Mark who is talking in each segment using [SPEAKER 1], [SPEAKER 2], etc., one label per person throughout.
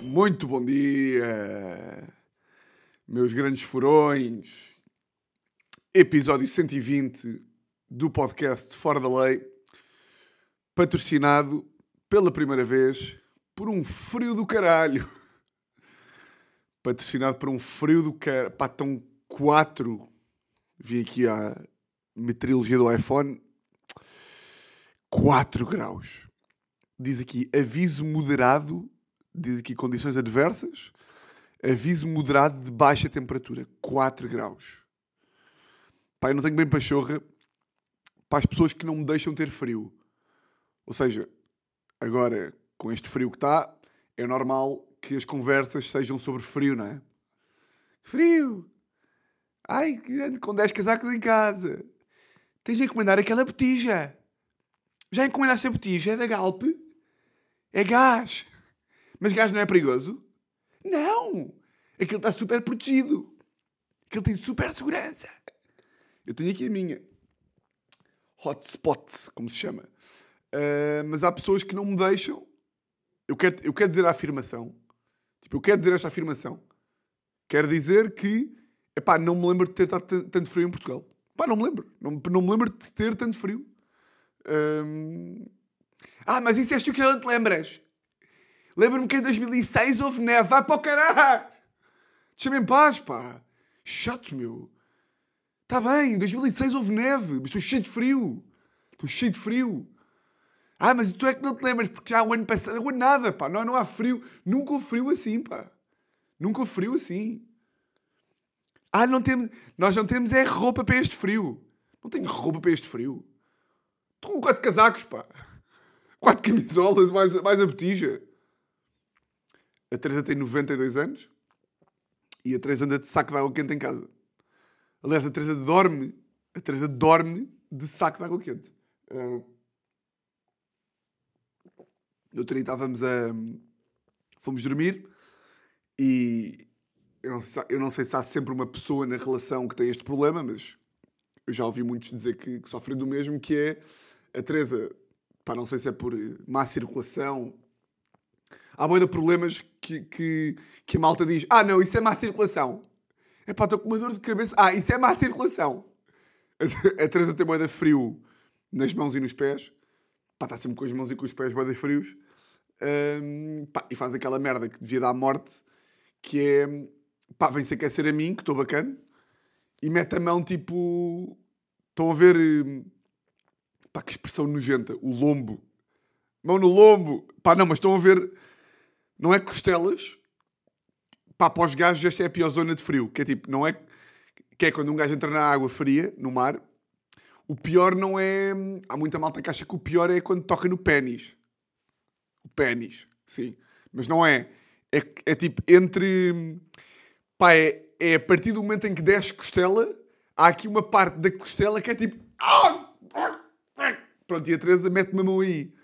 [SPEAKER 1] Muito bom dia, meus grandes furões. Episódio 120 do podcast Fora da Lei, patrocinado pela primeira vez por um frio do caralho. Patrocinado por um frio do caralho. Pá, estão 4. Vi aqui a meteorologia do iPhone. 4 graus. Diz aqui aviso moderado, diz aqui condições adversas, aviso moderado de baixa temperatura, 4 graus. Pá, eu não tenho bem pachorra para as pessoas que não me deixam ter frio. Ou seja, agora, com este frio que está, é normal que as conversas sejam sobre frio, não é? Frio! Ai, ando com 10 casacos em casa. Tens de encomendar aquela botija. Já encomendaste a botija? Da Galp? É gás. Mas gás não é perigoso? Não! Aquilo está super protegido. Aquilo tem super segurança. Eu tenho aqui a minha. Hotspot, como se chama. Uh, mas há pessoas que não me deixam. Eu quero, eu quero dizer a afirmação. Tipo, eu quero dizer esta afirmação. Quero dizer que, epá, não me lembro de ter estado tanto frio em Portugal. Pá, não me lembro. Não, não me lembro de ter tanto frio. Um... Ah, mas isso és tu que não te lembras? Lembro-me que em 2006 houve neve. Vai para o caralho! Deixa-me em paz, pá. Chato, meu. Está bem, em 2006 houve neve, mas estou cheio de frio. Estou cheio de frio. Ah, mas tu é que não te lembras, porque já o ano passado não nada, pá. Não, não há frio. Nunca houve frio assim, pá. Nunca houve frio assim. Ah, não temos, nós não temos é roupa para este frio. Não tenho roupa para este frio. Estou com quatro casacos, pá. Quatro camisolas, mais, mais a botija. A Teresa tem 92 anos e a Teresa anda de saco de água quente em casa. Aliás, a Teresa dorme. A Teresa dorme de saco de água quente. Uh, no outro dia estávamos a. Fomos dormir e eu não, sei, eu não, sei, se há sempre uma pessoa na relação que tem este problema, mas eu já ouvi muitos dizer que, que sofrem do mesmo, que é a Teresa, pá, não sei se é por má circulação. Há boia de problemas que, que, que a malta diz: Ah, não, isso é má circulação. É pá, estou com uma dor de cabeça. Ah, isso é má circulação. A, a Teresa tem boia frio nas mãos e nos pés. Pá, está sempre com as mãos e com os pés boia frios. Um, pá, e faz aquela merda que devia dar morte, que é, pá, vem-se aquecer a mim, que estou bacana, e mete a mão tipo, estão a ver, pá, que expressão nojenta, o lombo, mão no lombo, pá, não, mas estão a ver, não é costelas, pá, para os gajos esta é a pior zona de frio, que é tipo, não é, que é quando um gajo entra na água fria, no mar, o pior não é, há muita malta que acha que o pior é quando toca no pênis, o pênis, sim. Mas não é. É, é tipo entre. Pá, é, é a partir do momento em que desce costela, há aqui uma parte da costela que é tipo. Pronto, e a Teresa mete-me a mão aí.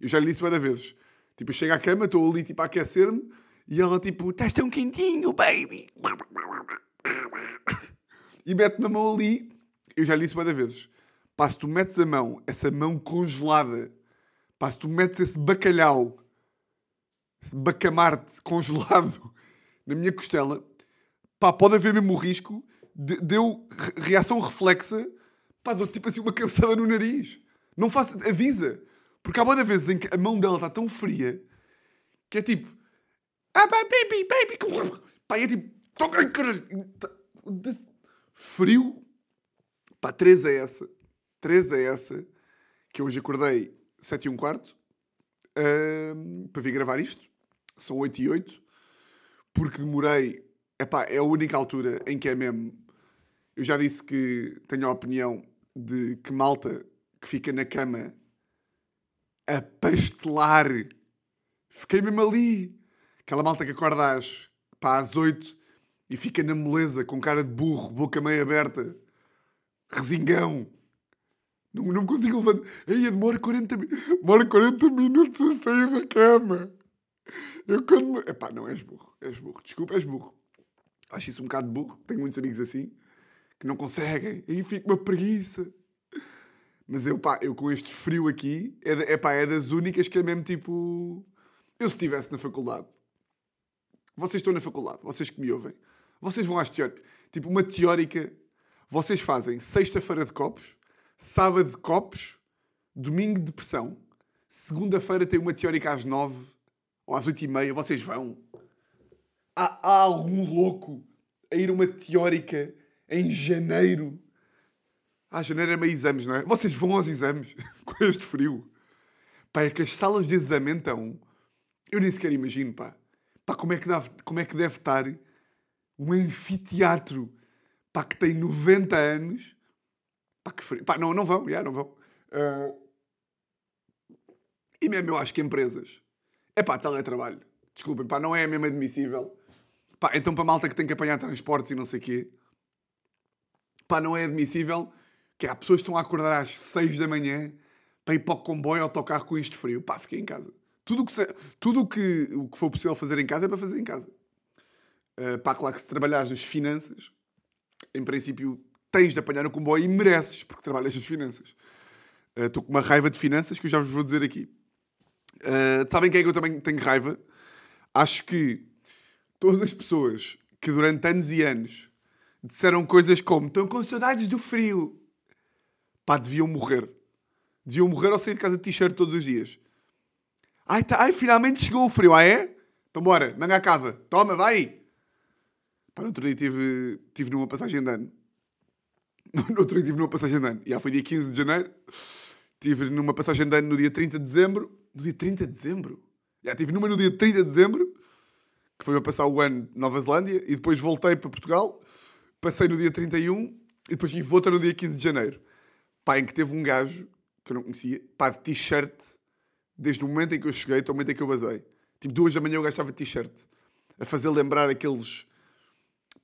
[SPEAKER 1] Eu já lhe disse várias vezes. Tipo, eu chego à cama, estou ali tipo a aquecer-me e ela tipo, estás tão quentinho, baby. E mete-me a mão ali. Eu já lhe disse várias vezes. Pá, se tu metes a mão, essa mão congelada Pá, se tu metes esse bacalhau, esse bacamarte congelado na minha costela, pá, pode haver mesmo o risco de, de eu, reação reflexa, pá, dou tipo assim uma cabeçada no nariz. Não faça, avisa. Porque há boa vezes em que a mão dela está tão fria que é tipo, ah, pá, baby, baby, pá, é tipo, frio. Pá, três é essa. Três é essa que hoje acordei 7 e um quarto uh, para vir gravar isto. São 8 e 8. Porque demorei. Epá, é a única altura em que é mesmo. Eu já disse que tenho a opinião de que malta que fica na cama a pastelar. Fiquei mesmo ali. Aquela malta que acorda às, pá, às 8 e fica na moleza com cara de burro, boca meio aberta, resingão. Não, não consigo levantar. Aí demora 40, demora 40 minutos a sair da cama. Eu quando. Epá, não és burro. És burro. Desculpa, és burro. Acho isso um bocado burro. Tenho muitos amigos assim que não conseguem. Aí fica uma preguiça. Mas eu, pá, eu com este frio aqui, é, é, pá, é das únicas que é mesmo tipo. Eu se estivesse na faculdade, vocês estão na faculdade, vocês que me ouvem, vocês vão às teóricas. Tipo, uma teórica, vocês fazem sexta-feira de copos, sábado de copos, domingo de pressão, segunda-feira tem uma teórica às nove ou às oito e meia, vocês vão. Há, há algum louco a ir a uma teórica em janeiro? Ah, janeiro é meio exames, não é? Vocês vão aos exames com este frio. Pá, é que as salas de exame então, eu nem sequer imagino, pá. Pá, como é que deve, como é que deve estar um anfiteatro, pá, que tem 90 anos. Pá, que frio. Pá, não, não vão, já, não vão. Ah, e mesmo eu acho que empresas. É pá, teletrabalho. Desculpem, pá, não é mesmo admissível. Pá, então para malta que tem que apanhar transportes e não sei o quê. Pá, não é admissível que há pessoas que estão a acordar às 6 da manhã para ir para o comboio ou autocarro com isto frio. Pá, fiquei em casa. Tudo o que, tudo o que, o que for possível fazer em casa é para fazer em casa. Uh, pá, claro que se trabalhares nas finanças, em princípio tens de apanhar o comboio e mereces, porque trabalhas nas finanças. Uh, Estou com uma raiva de finanças que eu já vos vou dizer aqui. Uh, sabem quem é que eu também tenho raiva? Acho que todas as pessoas que durante anos e anos disseram coisas como estão com saudades do frio, pá, deviam morrer. Deviam morrer ao sair de casa de t-shirt todos os dias. Ai, tá, ai, finalmente chegou o frio, ah é? Então bora, manga à cava. Toma, vai! Pá, no outro dia tive, tive numa passagem de ano. No outro dia tive numa passagem de ano. Já foi dia 15 de janeiro. Tive numa passagem de ano no dia 30 de dezembro. No dia 30 de dezembro? Já tive numa no dia 30 de dezembro, que foi a passar o ano Nova Zelândia, e depois voltei para Portugal. Passei no dia 31 e depois tive outra no dia 15 de janeiro. Pá, em que teve um gajo que eu não conhecia, pá, de t-shirt, desde o momento em que eu cheguei até o momento em que eu basei. Tipo, duas da manhã estava de t-shirt. A fazer lembrar aqueles,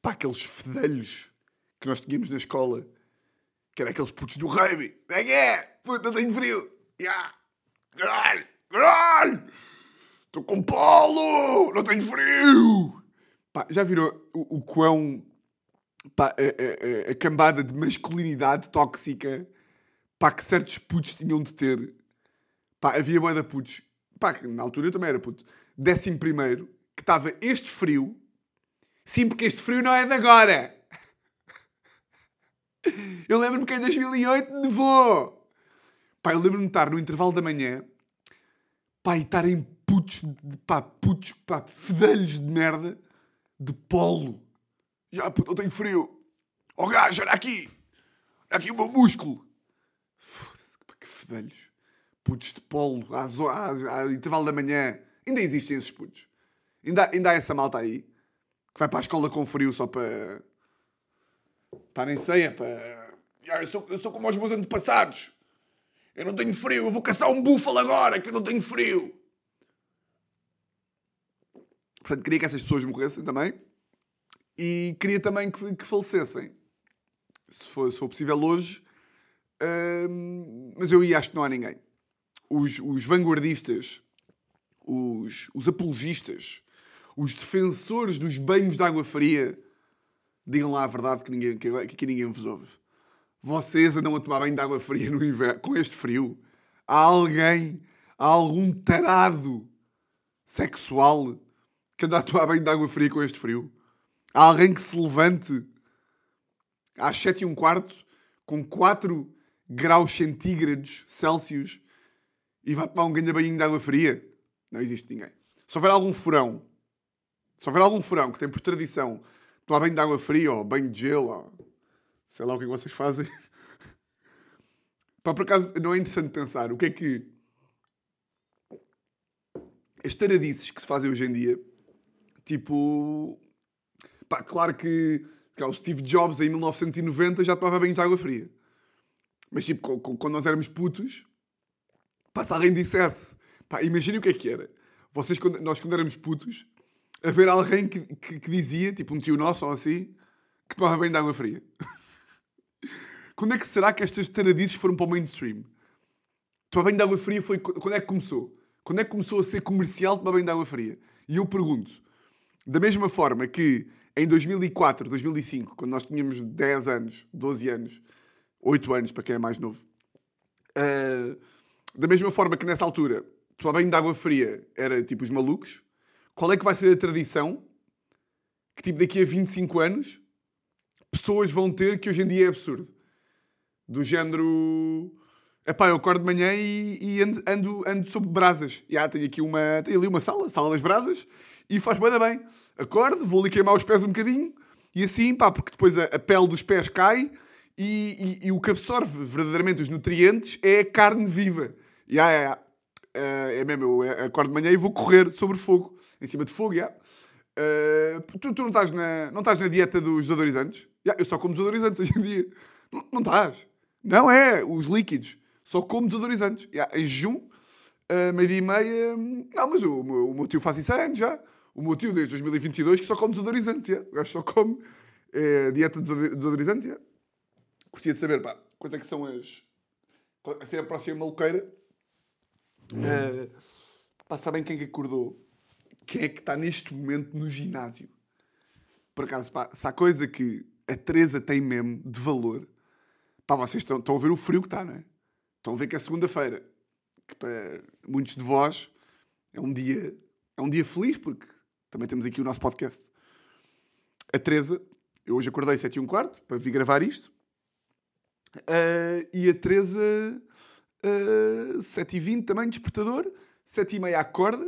[SPEAKER 1] pá, aqueles fedelhos que nós tínhamos na escola. Que era aqueles putos do rugby. É que é? Puta, eu tenho frio. Ya. Caralho. Estou com polo. Não tenho frio. Pá, já viram o, o quão... Pá, a- a- a cambada de masculinidade tóxica pá, que certos putos tinham de ter. Pá, havia boa da putos. Pá, que na altura eu também era puto. Décimo primeiro, que estava este frio. Sim, porque este frio não é de agora. Eu lembro-me que em 2008 nevou. Pá, eu lembro-me de estar no intervalo da manhã. Pá, e estarem putos, de, pá, putos, pá, fedelhos de merda. De polo. Já, puto, eu tenho frio. Ó gajo, olha aqui. Olha aqui o meu músculo. Foda-se, que fedelhos. Putos de polo, às, ao intervalo da manhã. Ainda existem esses putos. Ainda, ainda há essa malta aí que vai para a escola com frio só para. Pá, nem sei, é para. Eu, sou, eu sou como os meus antepassados. Eu não tenho frio, eu vou caçar um búfalo agora, que eu não tenho frio. Portanto, queria que essas pessoas morressem também. E queria também que, que falecessem. Se for, se for possível hoje. Mas eu acho que não há ninguém. Os, os vanguardistas, os, os apologistas, os defensores dos banhos de água fria, digam lá a verdade que, ninguém, que, aqui ninguém vos ouve. Vocês andam a tomar banho de água fria no inverno, com este frio. Há alguém, há algum tarado sexual que anda a tomar banho de água fria com este frio? Há alguém que se levante às 7 e um quarto com 4 graus centígrados Celsius e vá tomar um grande banho de água fria? Não existe ninguém. Se houver algum furão, se houver algum furão que tem por tradição tomar banho de água fria ou banho de gelo, ou sei lá o que é que vocês fazem. Pá, por acaso, não é interessante pensar o que é que as taradices que se fazem hoje em dia, tipo, pá, claro que cá, o Steve Jobs em 1990 já tomava banho de água fria. Mas tipo, quando nós éramos putos, pá, se alguém dissesse, pá, imaginem o que é que era. Vocês, quando, nós quando éramos putos, a ver alguém que, que, que dizia, tipo um tio nosso ou assim, que tomava banho de água fria. quando é que será que estas taradices foram para o mainstream? Tomar banho de água fria foi qu- quando é que começou? Quando é que começou a ser comercial tomar banho de água fria? E eu pergunto, da mesma forma que em 2004, 2005, quando nós tínhamos 10 anos, 12 anos, 8 anos para quem é mais novo, Uh, da mesma forma que nessa altura, tomar banho de água fria era tipo os malucos, qual é que vai ser a tradição que tipo daqui a 25 anos pessoas vão ter que hoje em dia é absurdo? Do género. Epá, eu acordo de manhã e, e ando, ando, ando sobre brasas. E ah, tenho aqui uma. Tenho ali uma sala, sala das brasas, e faz bem bem. Acordo, vou ali queimar os pés um bocadinho, e assim, pá, porque depois a, a pele dos pés cai e, e, e, o que absorve verdadeiramente os nutrientes é a carne viva. E ah, é, é, é mesmo, eu acordo de manhã e vou correr sobre fogo, em cima de fogo, yeah. Uh, tu, tu não, estás na, não estás na dieta dos desodorizantes? Yeah, eu só como desodorizantes hoje em dia. Não, não estás. Não é, os líquidos. Só como desodorizantes. Yeah, em jejum, uh, meio-dia e meia... Não, mas o, o, o, meu tio faz isso há anos já. O meu tio, desde 2022, que só come desodorizantes. Yeah. O gajo só come é, dieta de desodorizantes. Yeah. Curtia de saber, pá, quais é que são as... Assim, a próxima maluqueira. Uh, pá, sabem quem é que acordou? Quem é que está neste momento no ginásio? Por acaso, pá, se há coisa que a Teresa tem mesmo de valor, pá, vocês estão, estão a ver o frio que está, não é? Estão a ver que é segunda-feira. Que para muitos de vós é um dia, é um dia feliz, porque também temos aqui o nosso podcast. A Teresa, eu hoje acordei 7 e um quarto para vir gravar isto. Uh, e a Teresa, uh, ah, 7 e 20 também, despertador. 7 e meia acorda.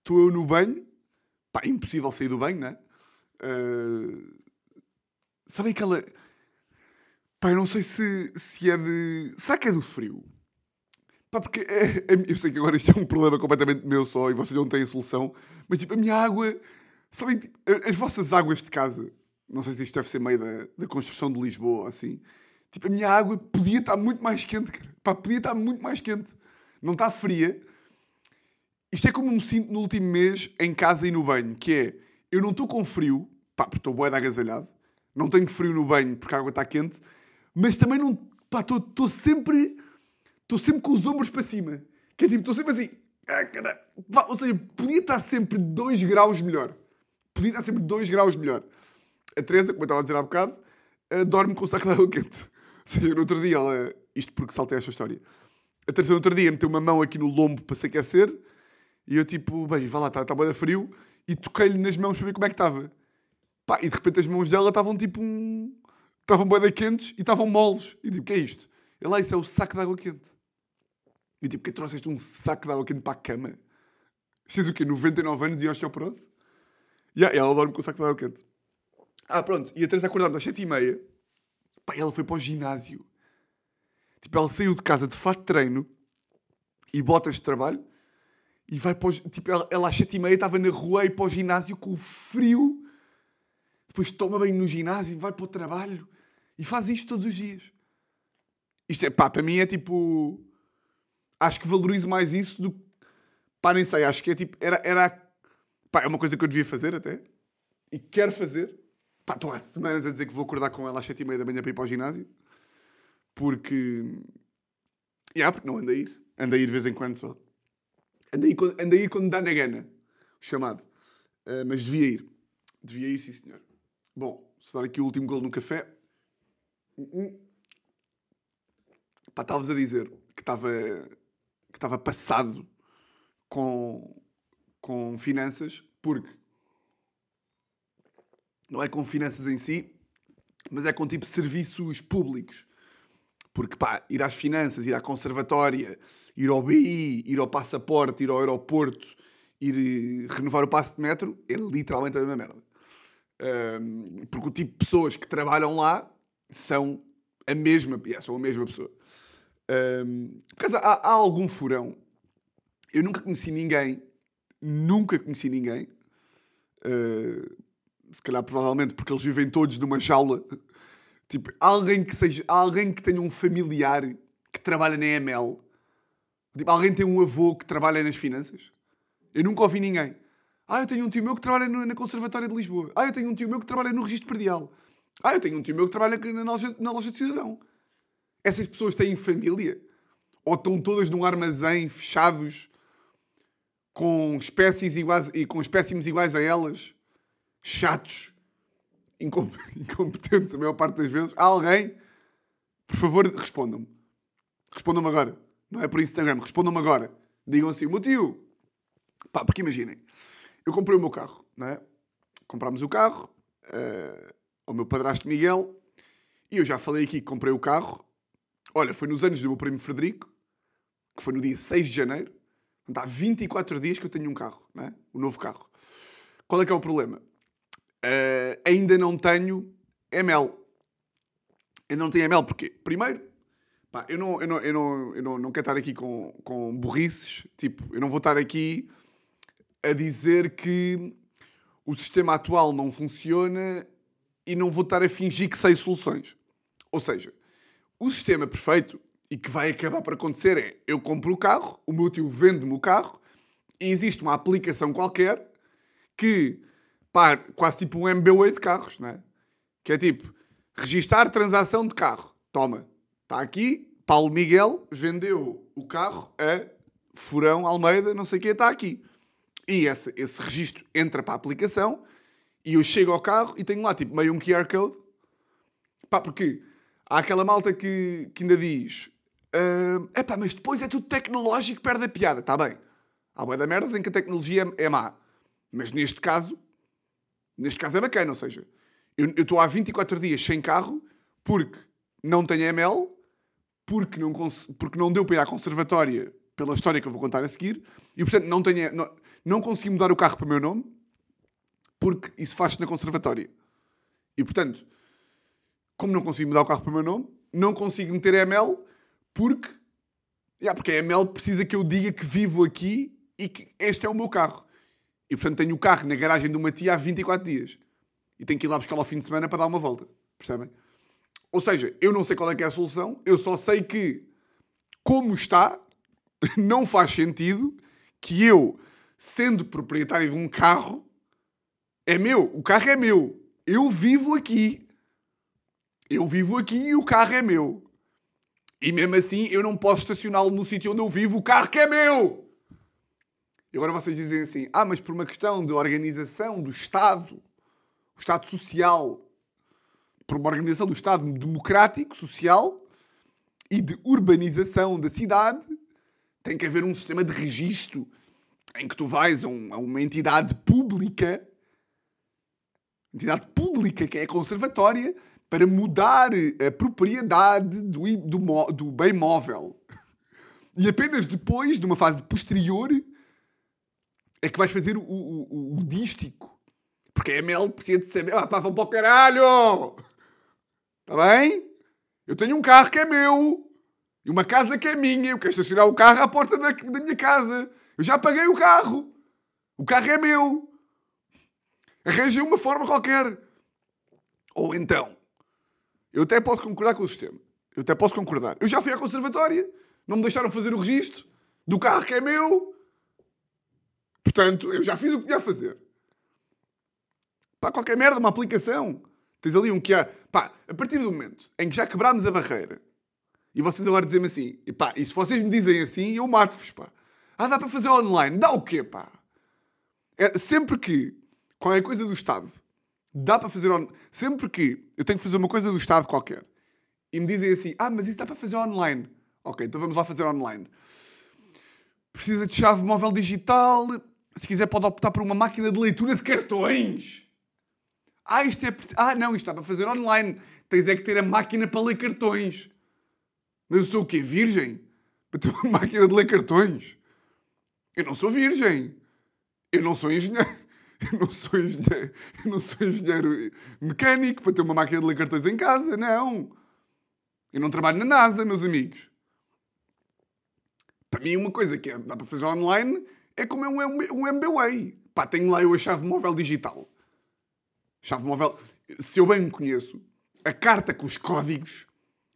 [SPEAKER 1] Estou eu no banho. Pá, impossível sair do banho, não é? Uh, sabem aquela Pá, eu não sei se, se é de. Será que é do frio? Pá, porque é, é, eu sei que agora isto é um problema completamente meu só e vocês não têm a solução, mas tipo, a minha água. Sabem, tipo, as vossas águas de casa, não sei se isto deve ser meio da, da construção de Lisboa, assim. Tipo, a minha água podia estar muito mais quente, cara. Pá, podia estar muito mais quente. Não está fria. Isto é como me sinto no último mês em casa e no banho, que é, eu não estou com frio, pá, porque estou bué de agasalhado, não tenho frio no banho porque a água está quente, mas também não. Pá, estou sempre. Estou sempre com os ombros para cima. Que é tipo, estou sempre assim. Ah. Pá, ou seja, podia estar sempre 2 graus melhor. Podia estar sempre 2 graus melhor. A Teresa, como eu estava a dizer há bocado, uh, dorme com o saco de água quente. Seja, no outro dia, ela. Isto porque saltei esta história. A Teresa, no outro dia, meteu uma mão aqui no lombo para se aquecer. E eu, tipo, bem, vá lá, está tá, tá frio. E toquei-lhe nas mãos para ver como é que estava. Pá, e de repente as mãos dela estavam tipo um estavam bem quentes e estavam moles. E tipo, que é isto? Ele, ah, isso é o saco de água quente. E tipo, que trouxeste um saco de água quente para a cama? Tens o quê? 99 anos e osteoporose? E yeah, ela dorme com o saco de água quente. Ah, pronto. E a Teresa acordamos às 7h30. Pá, ela foi para o ginásio. Tipo, ela saiu de casa de fato de treino e botas de trabalho e vai para o... Tipo, ela, ela às 7h30 estava na rua e para o ginásio com o frio. Depois toma bem no ginásio, vai para o trabalho e faz isto todos os dias. Isto é, pá, para mim é tipo. Acho que valorizo mais isso do que. Pá, nem sei, acho que é tipo. Era. era pá, é uma coisa que eu devia fazer até. E quero fazer. Pá, estou há semanas a dizer que vou acordar com ela às sete e meia da manhã para ir para o ginásio. Porque. Yeah, porque não anda a ir. Anda a ir de vez em quando só. Anda a ir, anda a ir quando dá na gana. Chamado. Uh, mas devia ir. Devia ir, sim senhor. Bom, se dar aqui o último gol no café. Uh-uh. Pá, estavas a dizer que estava que estava passado com, com finanças, porque não é com finanças em si, mas é com tipo serviços públicos. Porque pá, ir às finanças, ir à conservatória, ir ao BI, ir ao passaporte, ir ao aeroporto, ir renovar o passe de metro, é literalmente a mesma merda. Um, porque o tipo de pessoas que trabalham lá são a mesma, yeah, são a mesma pessoa. Um, por há, há algum furão. Eu nunca conheci ninguém, nunca conheci ninguém. Uh, se calhar, provavelmente, porque eles vivem todos numa jaula. Tipo, alguém que seja, alguém que tenha um familiar que trabalha na ML. Tipo, alguém tem um avô que trabalha nas finanças. Eu nunca ouvi ninguém. Ah, eu tenho um tio meu que trabalha na Conservatória de Lisboa. Ah, eu tenho um tio meu que trabalha no Registro Perdial. Ah, eu tenho um tio meu que trabalha na loja, na loja de cidadão. Essas pessoas têm família? Ou estão todas num armazém, fechados, com espécies iguais, e com espécimes iguais a elas? Chatos? Incompetentes a maior parte das vezes? Há alguém? Por favor, respondam-me. Respondam-me agora. Não é por Instagram, respondam-me agora. Digam assim, meu tio. Pá, porque imaginem, eu comprei o meu carro, não é? Comprámos o carro uh, ao meu padrasto Miguel e eu já falei aqui que comprei o carro. Olha, foi nos anos do meu primo Frederico, que foi no dia 6 de janeiro. Há 24 dias que eu tenho um carro, não é? O novo carro. Qual é que é o problema? Uh, ainda não tenho ML. Ainda não tenho ML porquê? Primeiro, pá, eu, não, eu, não, eu, não, eu não, não quero estar aqui com, com burrices. Tipo, eu não vou estar aqui a dizer que o sistema atual não funciona e não vou estar a fingir que sei soluções. Ou seja, o sistema perfeito e que vai acabar por acontecer é eu compro o carro, o meu tio vende-me o carro e existe uma aplicação qualquer que, pá, quase tipo um MBA de carros, né? Que é tipo, registar transação de carro. Toma, está aqui, Paulo Miguel vendeu o carro a Furão Almeida, não sei o que, está aqui. E esse, esse registro entra para a aplicação e eu chego ao carro e tenho lá tipo meio um QR Code. Pá, porque há aquela malta que, que ainda diz: uh, epá, mas depois é tudo tecnológico, perde a piada. Está bem. Há boia da merdas em que a tecnologia é, é má. Mas neste caso, neste caso é bacana. Ou seja, eu estou há 24 dias sem carro porque não tenho ML, porque não, porque não deu para ir à conservatória pela história que eu vou contar a seguir, e portanto não tenho. Não, não consegui mudar o carro para o meu nome porque isso faz-se na conservatória. E portanto, como não consigo mudar o carro para o meu nome, não consigo meter ML porque. Yeah, porque a ML precisa que eu diga que vivo aqui e que este é o meu carro. E portanto tenho o carro na garagem de uma tia há 24 dias. E tenho que ir lá buscar ao fim de semana para dar uma volta. Percebem? Ou seja, eu não sei qual é que é a solução, eu só sei que, como está, não faz sentido que eu sendo proprietário de um carro, é meu. O carro é meu. Eu vivo aqui. Eu vivo aqui e o carro é meu. E mesmo assim eu não posso estacioná-lo no sítio onde eu vivo, o carro que é meu. E agora vocês dizem assim: ah, mas por uma questão de organização do Estado, o Estado social, por uma organização do Estado democrático, social e de urbanização da cidade, tem que haver um sistema de registro em que tu vais a, um, a uma entidade pública, entidade pública que é conservatória, para mudar a propriedade do, do, do bem móvel. E apenas depois, numa fase posterior, é que vais fazer o, o, o dístico. Porque a ML precisa de saber. Ah, pá, vão para o caralho! Está bem? Eu tenho um carro que é meu. E uma casa que é minha. Eu quero estacionar o carro à porta da, da minha casa. Eu já paguei o carro. O carro é meu. Arranjei uma forma qualquer. Ou então, eu até posso concordar com o sistema. Eu até posso concordar. Eu já fui à conservatória. Não me deixaram fazer o registro do carro que é meu. Portanto, eu já fiz o que tinha a fazer. Pá, qualquer merda, uma aplicação. Tens ali um que há. Pá, a partir do momento em que já quebrámos a barreira e vocês agora dizem-me assim, e pá, e se vocês me dizem assim, eu mato-vos, pá. Ah, dá para fazer online. Dá o quê, pá? É, sempre que qualquer coisa do Estado dá para fazer online. Sempre que eu tenho que fazer uma coisa do Estado qualquer e me dizem assim, ah, mas isso dá para fazer online. Ok, então vamos lá fazer online. Precisa de chave móvel digital. Se quiser, pode optar por uma máquina de leitura de cartões. Ah, isto é. Ah, não, isto dá para fazer online. Tens é que ter a máquina para ler cartões. Mas eu sou o quê? Virgem? Para ter uma máquina de ler cartões? Eu não sou virgem. Eu não sou engenheiro. Eu não sou engenheiro, eu não sou engenheiro mecânico para ter uma máquina de ler cartões em casa, não. Eu não trabalho na NASA, meus amigos. Para mim, uma coisa que é, dá para fazer online é como é um, um MBWay. Pá, tenho lá eu a chave móvel digital. Chave móvel. Se eu bem me conheço, a carta com os códigos.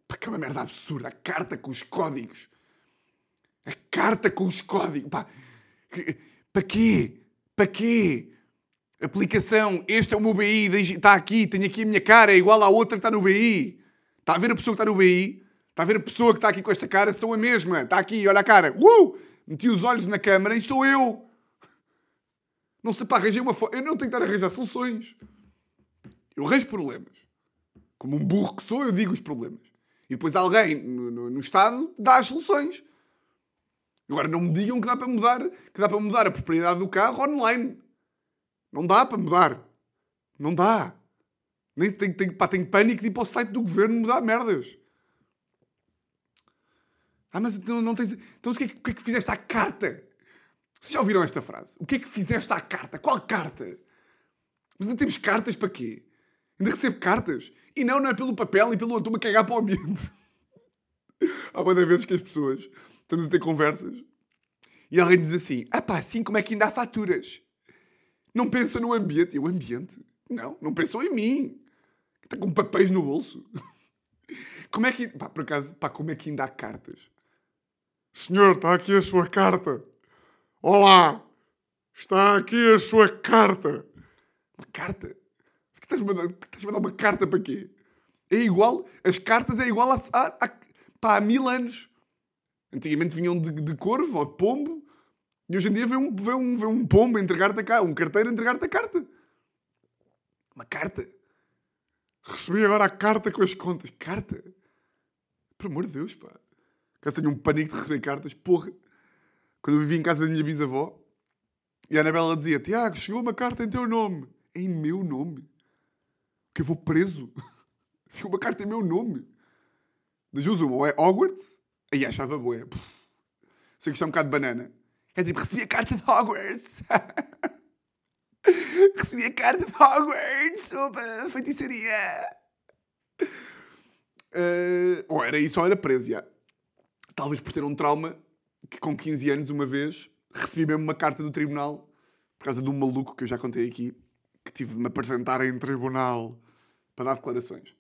[SPEAKER 1] Pá, que é uma merda absurda. A carta com os códigos. A carta com os códigos. Pá, para quê? Para quê? Aplicação, este é o meu BI, está aqui, tenho aqui a minha cara, é igual à outra que está no BI. Está a ver a pessoa que está no BI? Está a ver a pessoa que está aqui com esta cara? São a mesma. Está aqui, olha a cara. Uh! Meti os olhos na câmara e sou eu. Não sei para arranjar uma foto. Eu não tenho que estar a arranjar soluções. Eu arranjo problemas. Como um burro que sou, eu digo os problemas. E depois alguém no, no, no Estado dá as soluções. Agora não me digam que dá para mudar, que dá para mudar a propriedade do carro online. Não dá para mudar. Não dá. Nem tenho, tenho, pá, tenho pânico de ir para o site do governo mudar merdas. Ah, mas então não tens. Então o que é que, o que, é que fizeste à carta? Vocês já ouviram esta frase? O que é que fizeste à carta? Qual carta? Mas ainda temos cartas para quê? Ainda recebo cartas? E não, não é pelo papel e pelo estou-me a cagar para o ambiente. Há muitas vezes que as pessoas estamos a ter conversas e alguém diz assim: Ah pá, assim como é que ainda há faturas? Não pensa no ambiente. E o ambiente? Não, não pensou em mim. Está com papéis no bolso. Como é que. Pá, por acaso, pá, como é que ainda há cartas? Senhor, está aqui a sua carta. Olá! Está aqui a sua carta. Uma carta? Estás-me a, mandar, estás uma carta para quê? É igual, as cartas é igual a, a, a, pá, há mil anos. Antigamente vinham de, de corvo ou de pombo e hoje em dia vem um, vem um, vem um pombo entregar-te a carta, um carteiro entregar-te a carta. Uma carta. Recebi agora a carta com as contas. Carta? Por amor de Deus, pá. Que eu tenho um pânico de receber cartas. Porra. Quando eu vivia em casa da minha bisavó, e a Anabela dizia: Tiago, chegou uma carta em teu nome. Em meu nome? Que eu vou preso. Chegou uma carta em meu nome. Das uma, ou é Hogwarts, aí achava boa. Sei que está é um bocado de banana. É tipo, recebi a carta de Hogwarts. recebi a carta de Hogwarts. Opa, feitiçaria. Uh, ou era isso ou era preso, já. Talvez por ter um trauma que com 15 anos, uma vez, recebi mesmo uma carta do tribunal por causa de um maluco que eu já contei aqui, que tive de me apresentar em tribunal para dar declarações.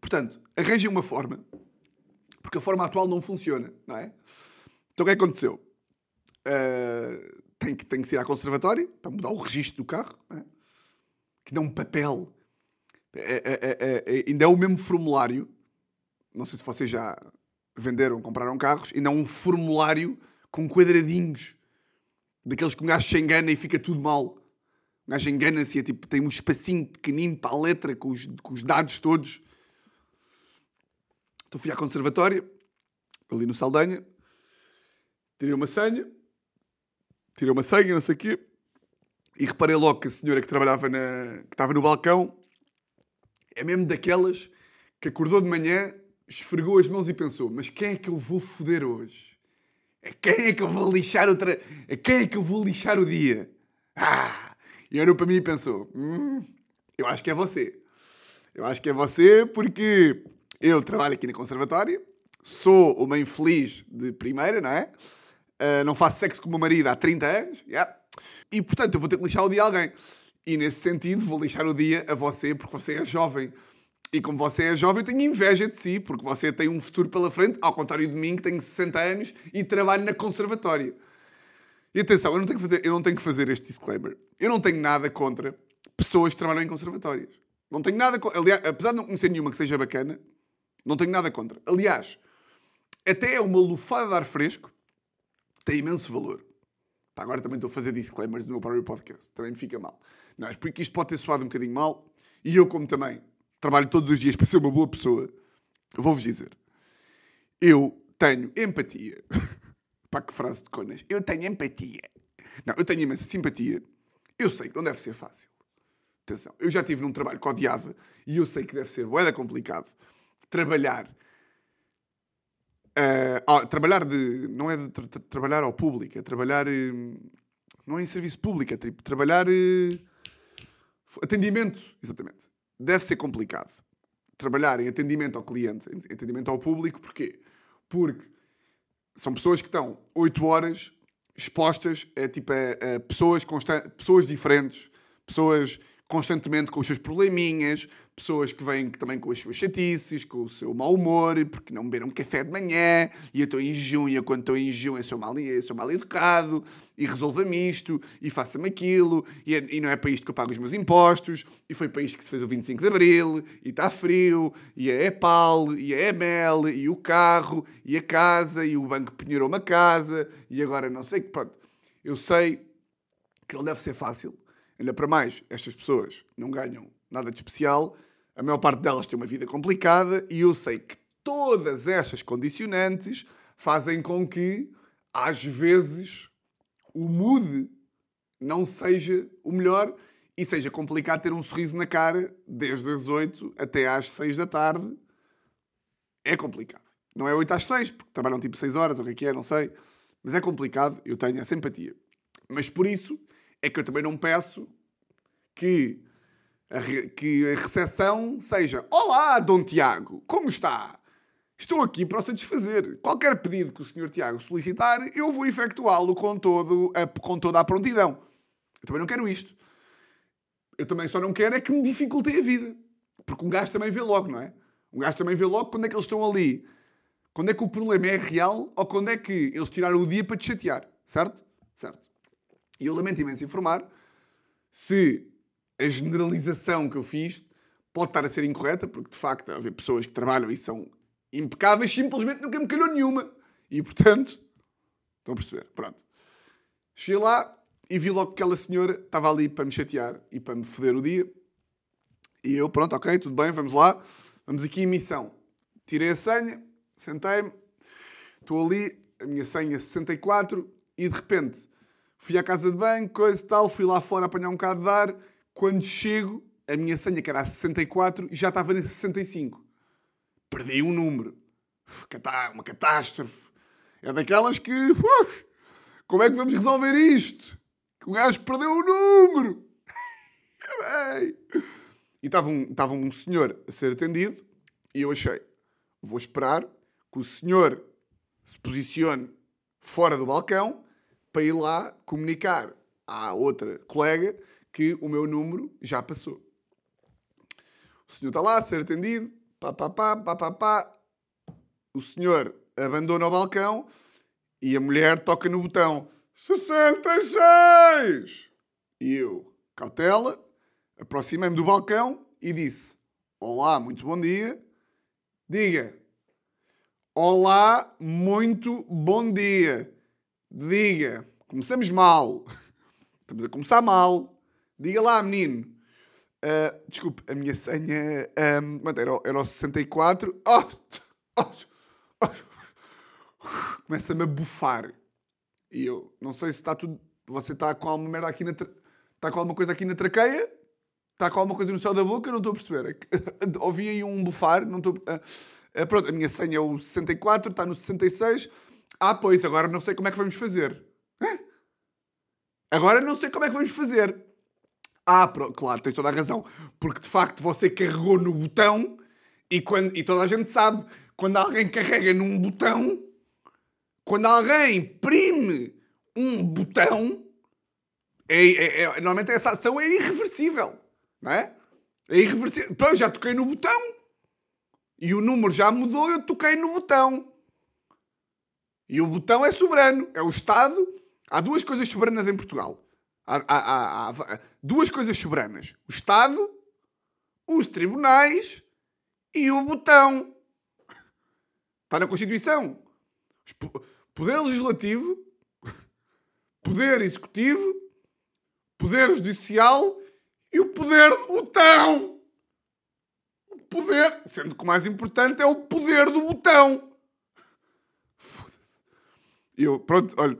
[SPEAKER 1] Portanto, arranjem uma forma, porque a forma atual não funciona, não é? Então o que é aconteceu? Uh, tem, que, tem que ir à conservatória para mudar o registro do carro, é? que dá um papel. É, é, é, ainda é o mesmo formulário. Não sei se vocês já venderam, compraram carros. Ainda é um formulário com quadradinhos. Daqueles que um gajo se engana e fica tudo mal. Um gajo engana-se e é tipo, tem um espacinho pequenino para a letra com os, com os dados todos. Então fui à conservatória, ali no Saldanha, tirei uma senha, tirei uma senha, não sei o quê, e reparei logo que a senhora que trabalhava na. que estava no balcão é mesmo daquelas que acordou de manhã, esfregou as mãos e pensou: mas quem é que eu vou foder hoje? A quem é que eu vou lixar o. A quem é que eu vou lixar o dia? Ah! E olhou para mim e pensou: hum, eu acho que é você. Eu acho que é você porque eu trabalho aqui na conservatória, sou uma infeliz de primeira, não é? Uh, não faço sexo com o meu marido há 30 anos. Yeah. E, portanto, eu vou ter que lixar o dia a alguém. E, nesse sentido, vou lixar o dia a você, porque você é jovem. E como você é jovem, eu tenho inveja de si, porque você tem um futuro pela frente, ao contrário de mim, que tenho 60 anos e trabalho na conservatória. E atenção, eu não tenho que fazer, eu não tenho que fazer este disclaimer. Eu não tenho nada contra pessoas que trabalham em conservatórias. Não tenho nada contra. Aliás, apesar de não conhecer nenhuma que seja bacana, não tenho nada contra. Aliás, até é uma lufada de ar fresco tem imenso valor. Agora também estou a fazer disclaimers no meu próprio podcast. Também me fica mal. Não, é porque isto pode ter soado um bocadinho mal. E eu, como também trabalho todos os dias para ser uma boa pessoa, vou-vos dizer. Eu tenho empatia. Pá, que frase de conas. Eu tenho empatia. Não, eu tenho imensa simpatia. Eu sei que não deve ser fácil. Atenção, eu já estive num trabalho que odiava e eu sei que deve ser boeda complicado trabalhar Uh, trabalhar de. Não é de tra trabalhar ao público, é trabalhar. Uh, não é em serviço público, é tipo, trabalhar. Uh, atendimento, exatamente. Deve ser complicado. Trabalhar em atendimento ao cliente, em atendimento ao público, porquê? Porque são pessoas que estão 8 horas expostas a, tipo, a, a pessoas, pessoas diferentes, pessoas constantemente com os seus probleminhas, pessoas que vêm também com as suas chatices, com o seu mau humor, porque não beberam café de manhã, e eu estou em junho, e quando estou em junho eu sou mal, eu sou mal educado, e resolva-me isto, e faça-me aquilo, e, é, e, não é para isto que eu pago os meus impostos, e foi para isto que se fez o 25 de Abril, e está frio, e a EPAL, e a EML, e o carro, e a casa, e o banco penhorou uma casa, e agora não sei que, pronto. Eu sei que não deve ser fácil, Ainda para mais, estas pessoas não ganham nada de especial, a maior parte delas tem uma vida complicada e eu sei que todas estas condicionantes fazem com que, às vezes, o mood não seja o melhor e seja complicado ter um sorriso na cara desde as 8 até às 6 da tarde. É complicado. Não é 8 às 6, porque trabalham tipo 6 horas, ou o que é que é, não sei. Mas é complicado, eu tenho a simpatia. Mas por isso é que eu também não peço que que a recepção seja Olá, Dom Tiago, como está? Estou aqui para o satisfazer. Qualquer pedido que o Sr. Tiago solicitar, eu vou efetuá-lo com, todo com toda a prontidão. Eu também não quero isto. Eu também só não quero é que me dificultem a vida. Porque um gajo também vê logo, não é? Um gajo também vê logo quando é que eles estão ali. Quando é que o problema é real ou quando é que eles tiraram o dia para te chatear. Certo? Certo. E eu lamento imenso informar se a generalização que eu fiz pode estar a ser incorreta, porque de facto há pessoas que trabalham e são impecáveis, simplesmente nunca me calhou nenhuma. E portanto, estão a perceber? Pronto. Cheguei lá e vi logo que aquela senhora estava ali para me chatear e para me foder o dia. E eu, pronto, ok, tudo bem, vamos lá. Vamos aqui em missão. Tirei a senha, sentei-me, estou ali, a minha senha 64, e de repente fui à casa de banho, coisa e tal, fui lá fora apanhar um bocado de ar. Quando chego, a minha senha, que era a 64, já estava na 65 perdi um número. Uma catástrofe. É daquelas que. Uf, como é que vamos resolver isto? Que o gajo perdeu o número. e estava um, estava um senhor a ser atendido e eu achei, vou esperar que o senhor se posicione fora do balcão para ir lá comunicar à outra colega que o meu número já passou. O senhor está lá a ser atendido, Pá, pá, pá, pá, pá, pá. O senhor abandona o balcão e a mulher toca no botão 66! E eu, cautela, aproximei-me do balcão e disse: Olá, muito bom dia. Diga. Olá, muito bom dia. Diga. Começamos mal. Estamos a começar mal. Diga lá, menino. Uh, desculpe, a minha senha um, era, era o 64. Oh, oh, oh. Começa-me a bufar. E eu, não sei se está tudo. Você está com alguma merda aqui na. Está com alguma coisa aqui na traqueia? Está com alguma coisa no céu da boca? Não estou a perceber. É ouvi aí um bufar. Não estou. Uh, pronto, a minha senha é o 64, está no 66. Ah, pois, agora não sei como é que vamos fazer. Hã? Agora não sei como é que vamos fazer. Ah, claro, tens toda a razão. Porque de facto você carregou no botão e, quando, e toda a gente sabe, quando alguém carrega num botão, quando alguém prime um botão, é, é, é, normalmente essa ação é irreversível. Não é? É irreversível. Pronto, já toquei no botão. E o número já mudou, eu toquei no botão. E o botão é soberano. É o Estado. Há duas coisas soberanas em Portugal. Há, há, há, duas coisas soberanas: o Estado, os tribunais e o botão. Está na Constituição. Poder legislativo, poder executivo, poder judicial e o poder do botão. O poder, sendo que o mais importante é o poder do botão. Foda-se. Eu, pronto, olha.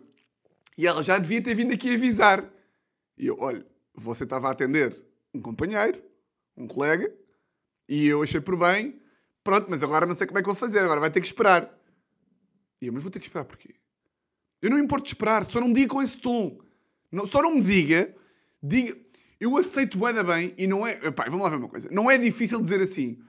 [SPEAKER 1] E ela já devia ter vindo aqui avisar. E eu, olha, você estava a atender um companheiro, um colega, e eu achei por bem, pronto, mas agora não sei como é que vou fazer, agora vai ter que esperar. E eu, mas vou ter que esperar porquê? Eu não importo de esperar, só não me diga com esse tom. Não, só não me diga, diga. Eu aceito bem, bem e não é. Pai, vamos lá ver uma coisa. Não é difícil dizer assim.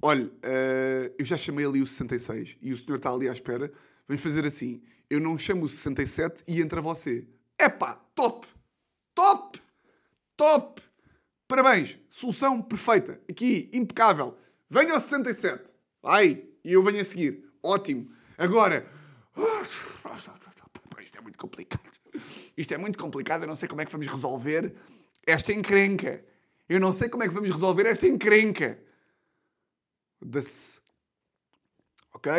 [SPEAKER 1] Olha, uh, eu já chamei ali o 66 e o senhor está ali à espera. Vamos fazer assim. Eu não chamo o 67 e entra você. Epá, top! Top! Top! Parabéns! Solução perfeita. Aqui, impecável. Venha ao 67. Vai! E eu venho a seguir. Ótimo. Agora. Isto é muito complicado. Isto é muito complicado. Eu não sei como é que vamos resolver esta encrenca. Eu não sei como é que vamos resolver esta encrenca. Das. Ok?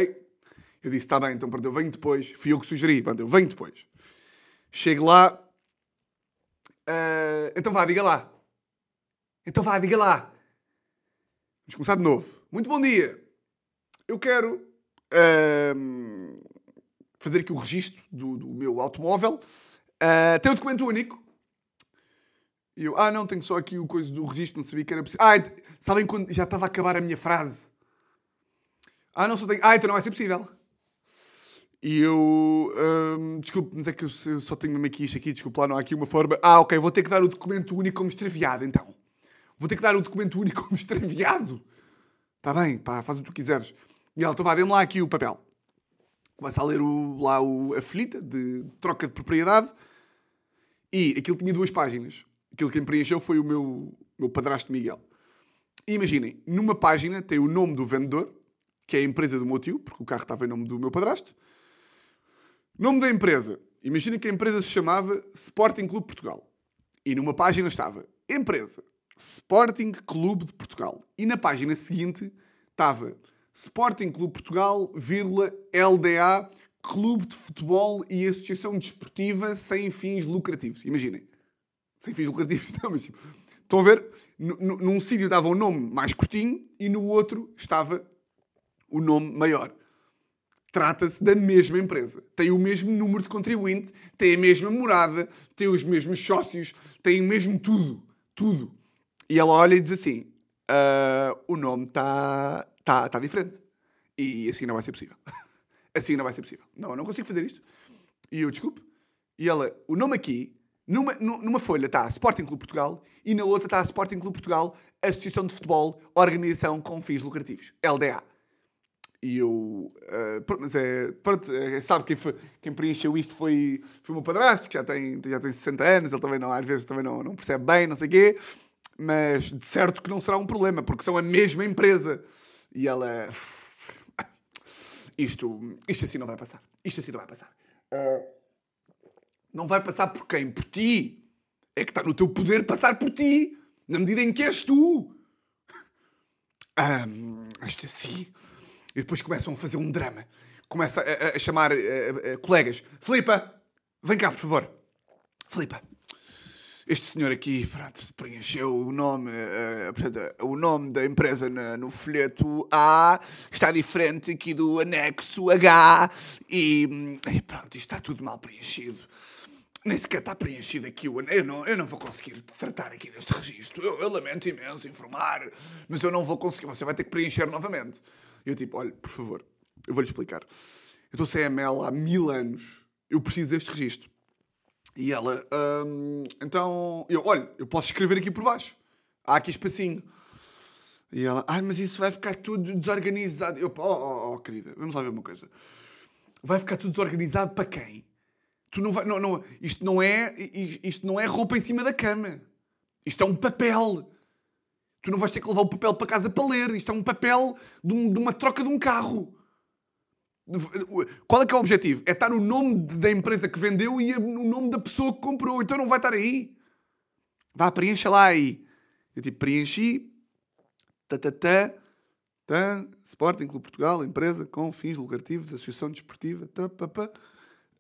[SPEAKER 1] Eu disse, está bem, então pronto, eu venho depois. Fui eu que sugeri, pronto, eu venho depois. Chego lá, Uh, então vá, diga lá. Então vá, diga lá. Vamos começar de novo. Muito bom dia. Eu quero ahm, fazer aqui o registro do, do meu automóvel. Ah, tem um documento único. E eu, ah, não, tenho só aqui o coisa do registro, não sabia que era possível. Ah, sabem quando já estava a acabar a minha frase? Ah, não, só tenho. Ah, então não vai ser possível. E eu. hum, desculpe, mas é que eu só tenho mesmo aqui isto aqui, desculpe lá, não há aqui uma forma. Ah, ok, vou ter que dar o documento único como extraviado, então. Vou ter que dar o documento único como extraviado. Está bem, pá, faz o que tu quiseres. E ela, então vá, dê-me lá aqui o papel. Começa a ler o, lá o, a folhita de troca de propriedade. E aquilo tinha duas páginas. Aquilo que me preencheu foi o meu, meu padrasto Miguel. E imaginem, numa página tem o nome do vendedor, que é a empresa do meu tio, porque o carro estava em nome do meu padrasto. Nome da empresa. Imaginem que a empresa se chamava Sporting Clube Portugal. E numa página estava Empresa Sporting Clube de Portugal. E na página seguinte estava Sporting Clube Portugal, vírgula, LDA, Clube de Futebol e Associação Desportiva sem fins lucrativos. Imaginem. Sem fins lucrativos, não, mas estão a ver? Num sítio estava o nome mais curtinho e no outro estava o nome maior. Trata-se da mesma empresa. Tem o mesmo número de contribuinte, tem a mesma morada, tem os mesmos sócios, tem o mesmo tudo. Tudo. E ela olha e diz assim: "Ah, o nome está tá, tá diferente. E assim não vai ser possível. assim não vai ser possível. Não, eu não consigo fazer isto. E eu, desculpe. E ela, o nome aqui, numa, nu- numa folha está Sporting Clube Portugal e na outra está Sporting Clube Portugal, Associação de Futebol, Organização com Fins Lucrativos, LDA. E eu. ah, pronto, mas é. Pronto, é, sabe quem, foi, quem preencheu isto foi, foi o meu padrasto, que já tem, já tem 60 anos, ele também não, às vezes também não, não percebe bem, não sei o quê. Mas de certo que não será um problema, porque são a mesma empresa. E ela. Isto, isto assim não vai passar. Isto assim não vai passar. Ah, não vai passar por quem? Por ti. É que está no teu poder passar por ti. Na medida em que és tu. Ahm, isto assim. E depois começam a fazer um drama. Começa a, a- a chamar eh, eh, colegas. Filipa, vem cá, por favor. Filipa, este senhor aqui, pronto, preencheu o nome, portanto, o nome da empresa na- no folheto A, está diferente aqui do anexo H, e, hum, e pronto, está tudo mal preenchido. Nem sequer está preenchido aqui o eu não, eu não vou conseguir tratar aqui deste registro. Eu, eu lamento imenso informar, mas eu não vou conseguir. Você vai ter que preencher novamente. Eu tipo, olha, por favor, eu vou-lhe explicar. Eu estou sem ML há mil anos. Eu preciso deste registro. E ela, "Hum, então, eu, olha, eu posso escrever aqui por baixo. Há aqui espacinho. E ela, ai, mas isso vai ficar tudo desorganizado. Eu, oh, oh, oh, querida, vamos lá ver uma coisa. Vai ficar tudo desorganizado para quem? Tu não vai, não, não, isto não é, isto não é roupa em cima da cama. Isto é um papel. Tu não vais ter que levar o papel para casa para ler. Isto é um papel de, um- de uma troca de um carro. Qual é que é o objetivo? É estar o nome da empresa que vendeu e o nome da pessoa que comprou. Então não vai estar aí. Vá, preencha lá aí. Eu tipo, preenchi. Tatatá. Tá, Sporting Clube Portugal, empresa com fins lucrativos, associação desportiva. Tá, pá, pá.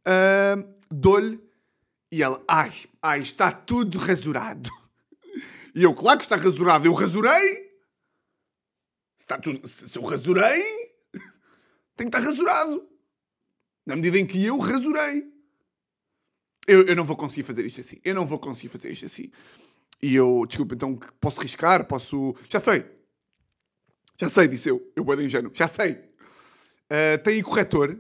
[SPEAKER 1] Ah, Dou-lhe. E ela, ai, ai, está tudo rasurado. E eu, claro que está rasurado. Eu rasurei. Se, está tudo, se, eu rasurei, tem que estar rasurado. Na medida em que eu rasurei. Eu, eu não vou conseguir fazer isto assim. Eu não vou conseguir fazer isto assim. E eu, desculpa, então posso riscar? Posso. Já sei. Já sei, disse eu. Eu de ingênuo. Já sei. Ah, tem aí corretor.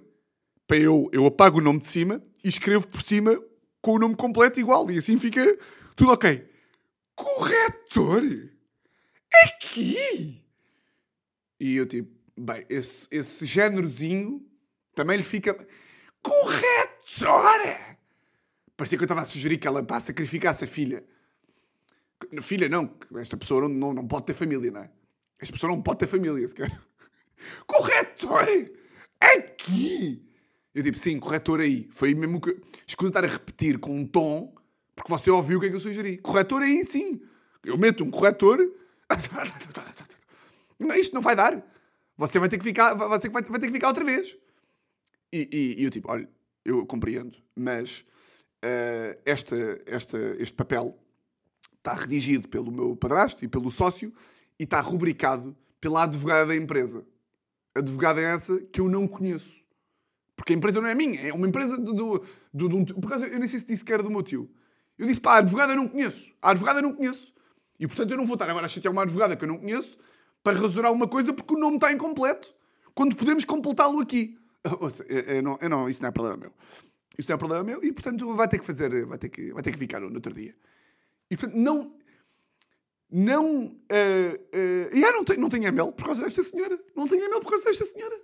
[SPEAKER 1] Para eu, eu apago o nome de cima e escrevo por cima com o nome completo igual. E assim fica tudo ok. Corretor? Aqui? E eu tipo, bem, esse, esse génerozinho também lhe fica. Corretora! Parecia que eu estava a sugerir que ela pá, sacrificasse a filha. Filha, não, esta pessoa não, não, não pode ter família, não é? Esta pessoa não pode ter família, sequer. Corretor! Aqui! Eu tipo, sim, corretor aí. Foi mesmo que. Escuta estar a repetir com um tom, porque você ouviu o que é que eu sugeri. Corretor aí, sim. Eu meto um corretor. Isto não vai dar. Você vai ter que ficar, você vai, vai ter que ficar outra vez. E, e- e eu tipo, olha, eu compreendo, mas eh, esta, esta, este papel está redigido pelo meu padrasto e pelo sócio e está rubricado pela advogada da empresa. Advogada é essa que eu não conheço. Porque a empresa não é minha, é uma empresa do, do, do por acaso, eu nem sei se disse que era do meu tio. Eu disse, pá, a advogada eu não conheço. A advogada eu não conheço. E portanto eu não vou estar agora a chatear uma advogada que eu não conheço para rasurar uma coisa porque o nome está incompleto. Quando podemos completá-lo aqui. Ouça, eu, eu não, eu não, isso não é problema meu. Isso não é problema meu e portanto vai ter que fazer, vai ter que, vai ter que ficar no outro dia. E portanto não. Não. Uh, uh, e ah, não tenho, não tenho ML por causa desta senhora. Não tenho ML por causa desta senhora.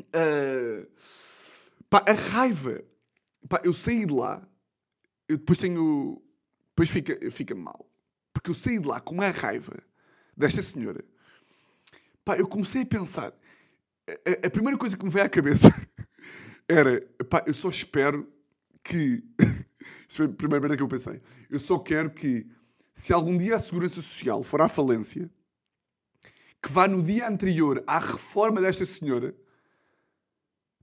[SPEAKER 1] Uh, pá, a raiva. Pá, eu saí de lá. Eu depois tenho. Depois fica, fica mal. Porque eu saí de lá com uma raiva desta senhora. Pá, eu comecei a pensar. A, a primeira coisa que me veio à cabeça era: pá, eu só espero que. Isto foi a primeira merda que eu pensei. Eu só quero que, se algum dia a Segurança Social for à falência, que vá no dia anterior à reforma desta senhora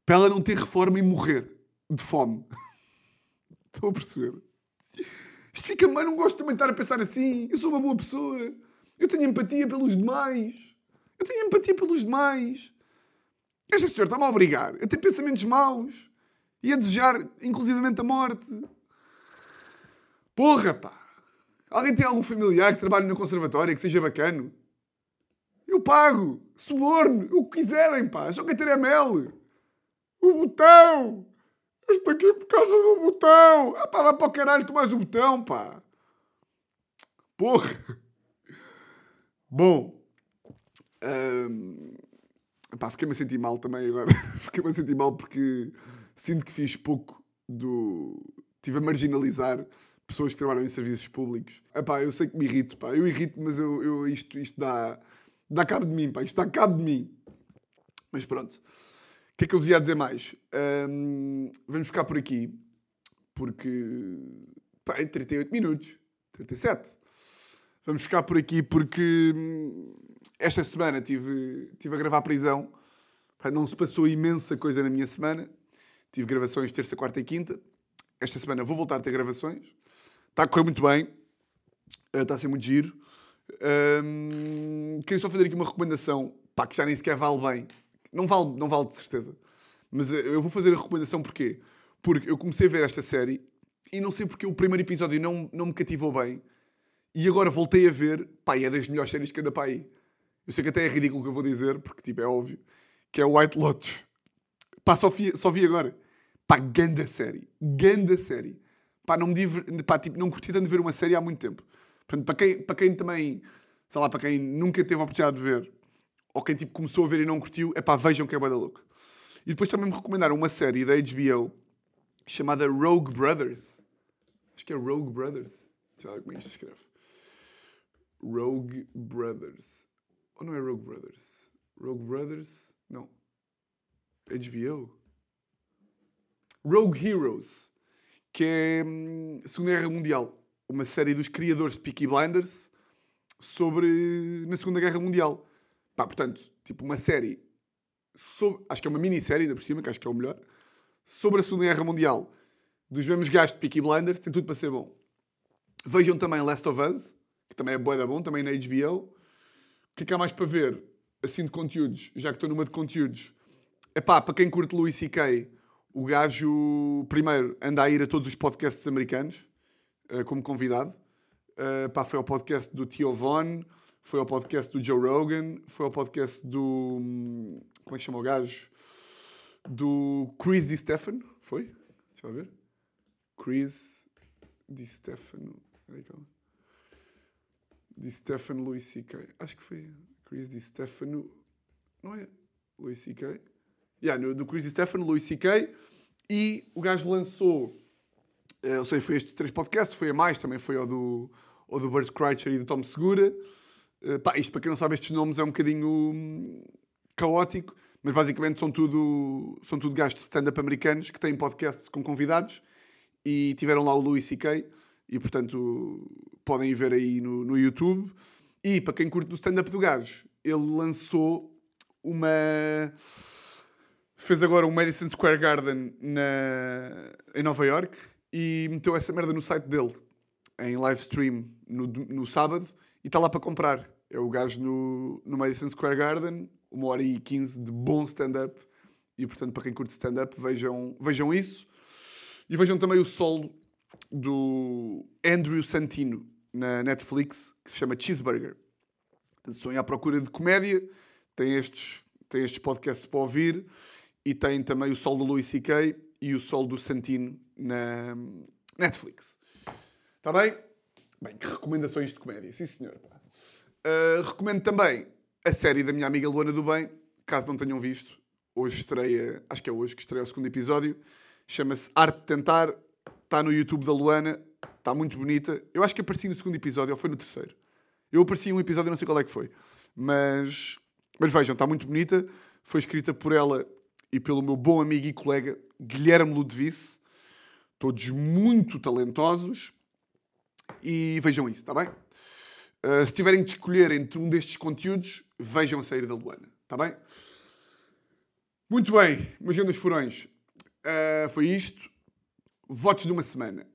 [SPEAKER 1] para ela não ter reforma e morrer de fome. Estão a perceber? Isto fica mal, não gosto também de estar a pensar assim. Eu sou uma boa pessoa. Eu tenho empatia pelos demais. Eu tenho empatia pelos demais. Esta senhora está-me a obrigar a ter pensamentos maus e a desejar, inclusivamente, a morte. Porra, pá! Alguém tem algum familiar que trabalhe na conservatória que seja bacano? Eu pago! Suborno! O que quiserem, pá! Só quero ter ML! O botão! Estou aqui por causa do botão! Ah pá, vai para o caralho, tu mais o botão, pá! Porra! Bom. Um, pá, fiquei-me a sentir mal também agora. fiquei-me a sentir mal porque sinto que fiz pouco do. Estive a marginalizar pessoas que trabalham em serviços públicos. Epá, eu sei que me irrito, pá. Eu irrito, mas eu, eu, isto, isto dá, dá cabo de mim, pá. Isto dá cabo de mim. Mas pronto. O que é que eu vos ia dizer mais? Um, vamos ficar por aqui, porque. Pá, em 38 minutos. 37. Vamos ficar por aqui porque hum, esta semana tive, tive a gravar prisão. Pá, não se passou imensa coisa na minha semana. Tive gravações terça, quarta e quinta. Esta semana vou voltar a ter gravações. Está a correr muito bem. Está a ser muito giro. Um, queria só fazer aqui uma recomendação pá, que já nem sequer vale bem não vale, não vale de certeza. Mas eh, eu vou fazer a recomendação porquê? Porque eu comecei a ver esta série e não sei porque o primeiro episódio não, não me cativou bem. E agora voltei a ver, pá, é das melhores séries que anda para aí. Eu sei que até é ridículo o que eu vou dizer, porque tipo, é óbvio, que é White Lotus. Pá, só vi, só vi agora. Pá, ganda série. Ganda série. Pá, não me diver... pá, tipo, não curti tanto ver uma série há muito tempo. Portanto, para quem, para quem também, sei lá, para quem nunca teve a oportunidade de ver, ou quem tipo, começou a ver e não curtiu, é pá, vejam que é bada louco. E depois também me recomendaram uma série da HBO chamada Rogue Brothers. Acho que é Rogue Brothers. Sei lá como é que se escreve. Rogue Brothers. Ou não é Rogue Brothers? Rogue Brothers? Não. HBO? Rogue Heroes. Que é hum, Segunda Guerra Mundial. Uma série dos criadores de Peaky Blinders sobre na Segunda Guerra Mundial. Pá, portanto, tipo uma série, sobre, acho que é uma minissérie, ainda por cima, que acho que é o melhor, sobre a Segunda Guerra Mundial, dos mesmos gajos de Peaky Blinders, tem tudo para ser bom. Vejam também Last of Us, que também é boa da bom, também na HBO. O que é que há mais para ver, assim, de conteúdos, já que estou numa de conteúdos? É pá, para quem curte Louis C.K., o gajo, primeiro, anda a ir a todos os podcasts americanos, uh, como convidado. Uh, pá, foi ao podcast do Tio Von, foi ao podcast do Joe Rogan, foi ao podcast do. Como é que chama o gajo? Do Chris Di Stefano, foi? Deixa eu ver. Chris Di Stefano. Peraí, calma. Di Stefano Louis C.K. Acho que foi Chris Di Stefano. Não é? Louis C.K. Yeah, no, do Chris Di Stefano, Louis C.K. E o gajo lançou. Eu eh, sei, foi estes três podcasts, foi a mais, também foi ao do, ao do Bert Kreischer e do Tom Segura. Uh, pá, isto para quem não sabe, estes nomes é um bocadinho hum, caótico, mas basicamente são tudo, são tudo gajos de stand-up americanos que têm podcasts com convidados e tiveram lá o Louis C.K. e portanto podem ver aí no, no YouTube. E para quem curte o stand-up do gajo, ele lançou uma. Fez agora um Madison Square Garden na... em Nova York e meteu essa merda no site dele, em live stream, no, no sábado, e está lá para comprar.
[SPEAKER 2] É o gajo no, no Madison Square Garden, uma hora e quinze de bom stand-up. E portanto, para quem curte stand-up, vejam, vejam isso. E vejam também o solo do Andrew Santino na Netflix, que se chama Cheeseburger. Se à procura de comédia, tem estes, tem estes podcasts para ouvir e tem também o solo do Louis C.K. e o solo do Santino na Netflix. Está bem? Bem, que recomendações de comédia, sim senhor. Uh, recomendo também a série da minha amiga Luana do Bem, caso não tenham visto. Hoje estreia, acho que é hoje que estreia o segundo episódio. Chama-se Arte de Tentar. Está no YouTube da Luana. Está muito bonita. Eu acho que apareci no segundo episódio, ou foi no terceiro. Eu apareci em um episódio, não sei qual é que foi. Mas, mas vejam, está muito bonita. Foi escrita por ela e pelo meu bom amigo e colega Guilherme Ludovice. Todos muito talentosos. E vejam isso, está bem? Uh, se tiverem de escolher entre um destes conteúdos, vejam a sair da Luana, está bem? Muito bem, meus grandes furões. Uh, foi isto. Votos de uma semana.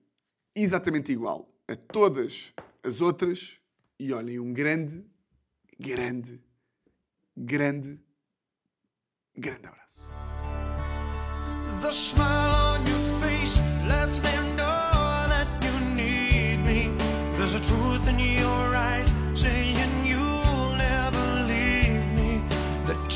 [SPEAKER 2] Exatamente igual a todas as outras. E olhem, um grande, grande, grande, grande abraço.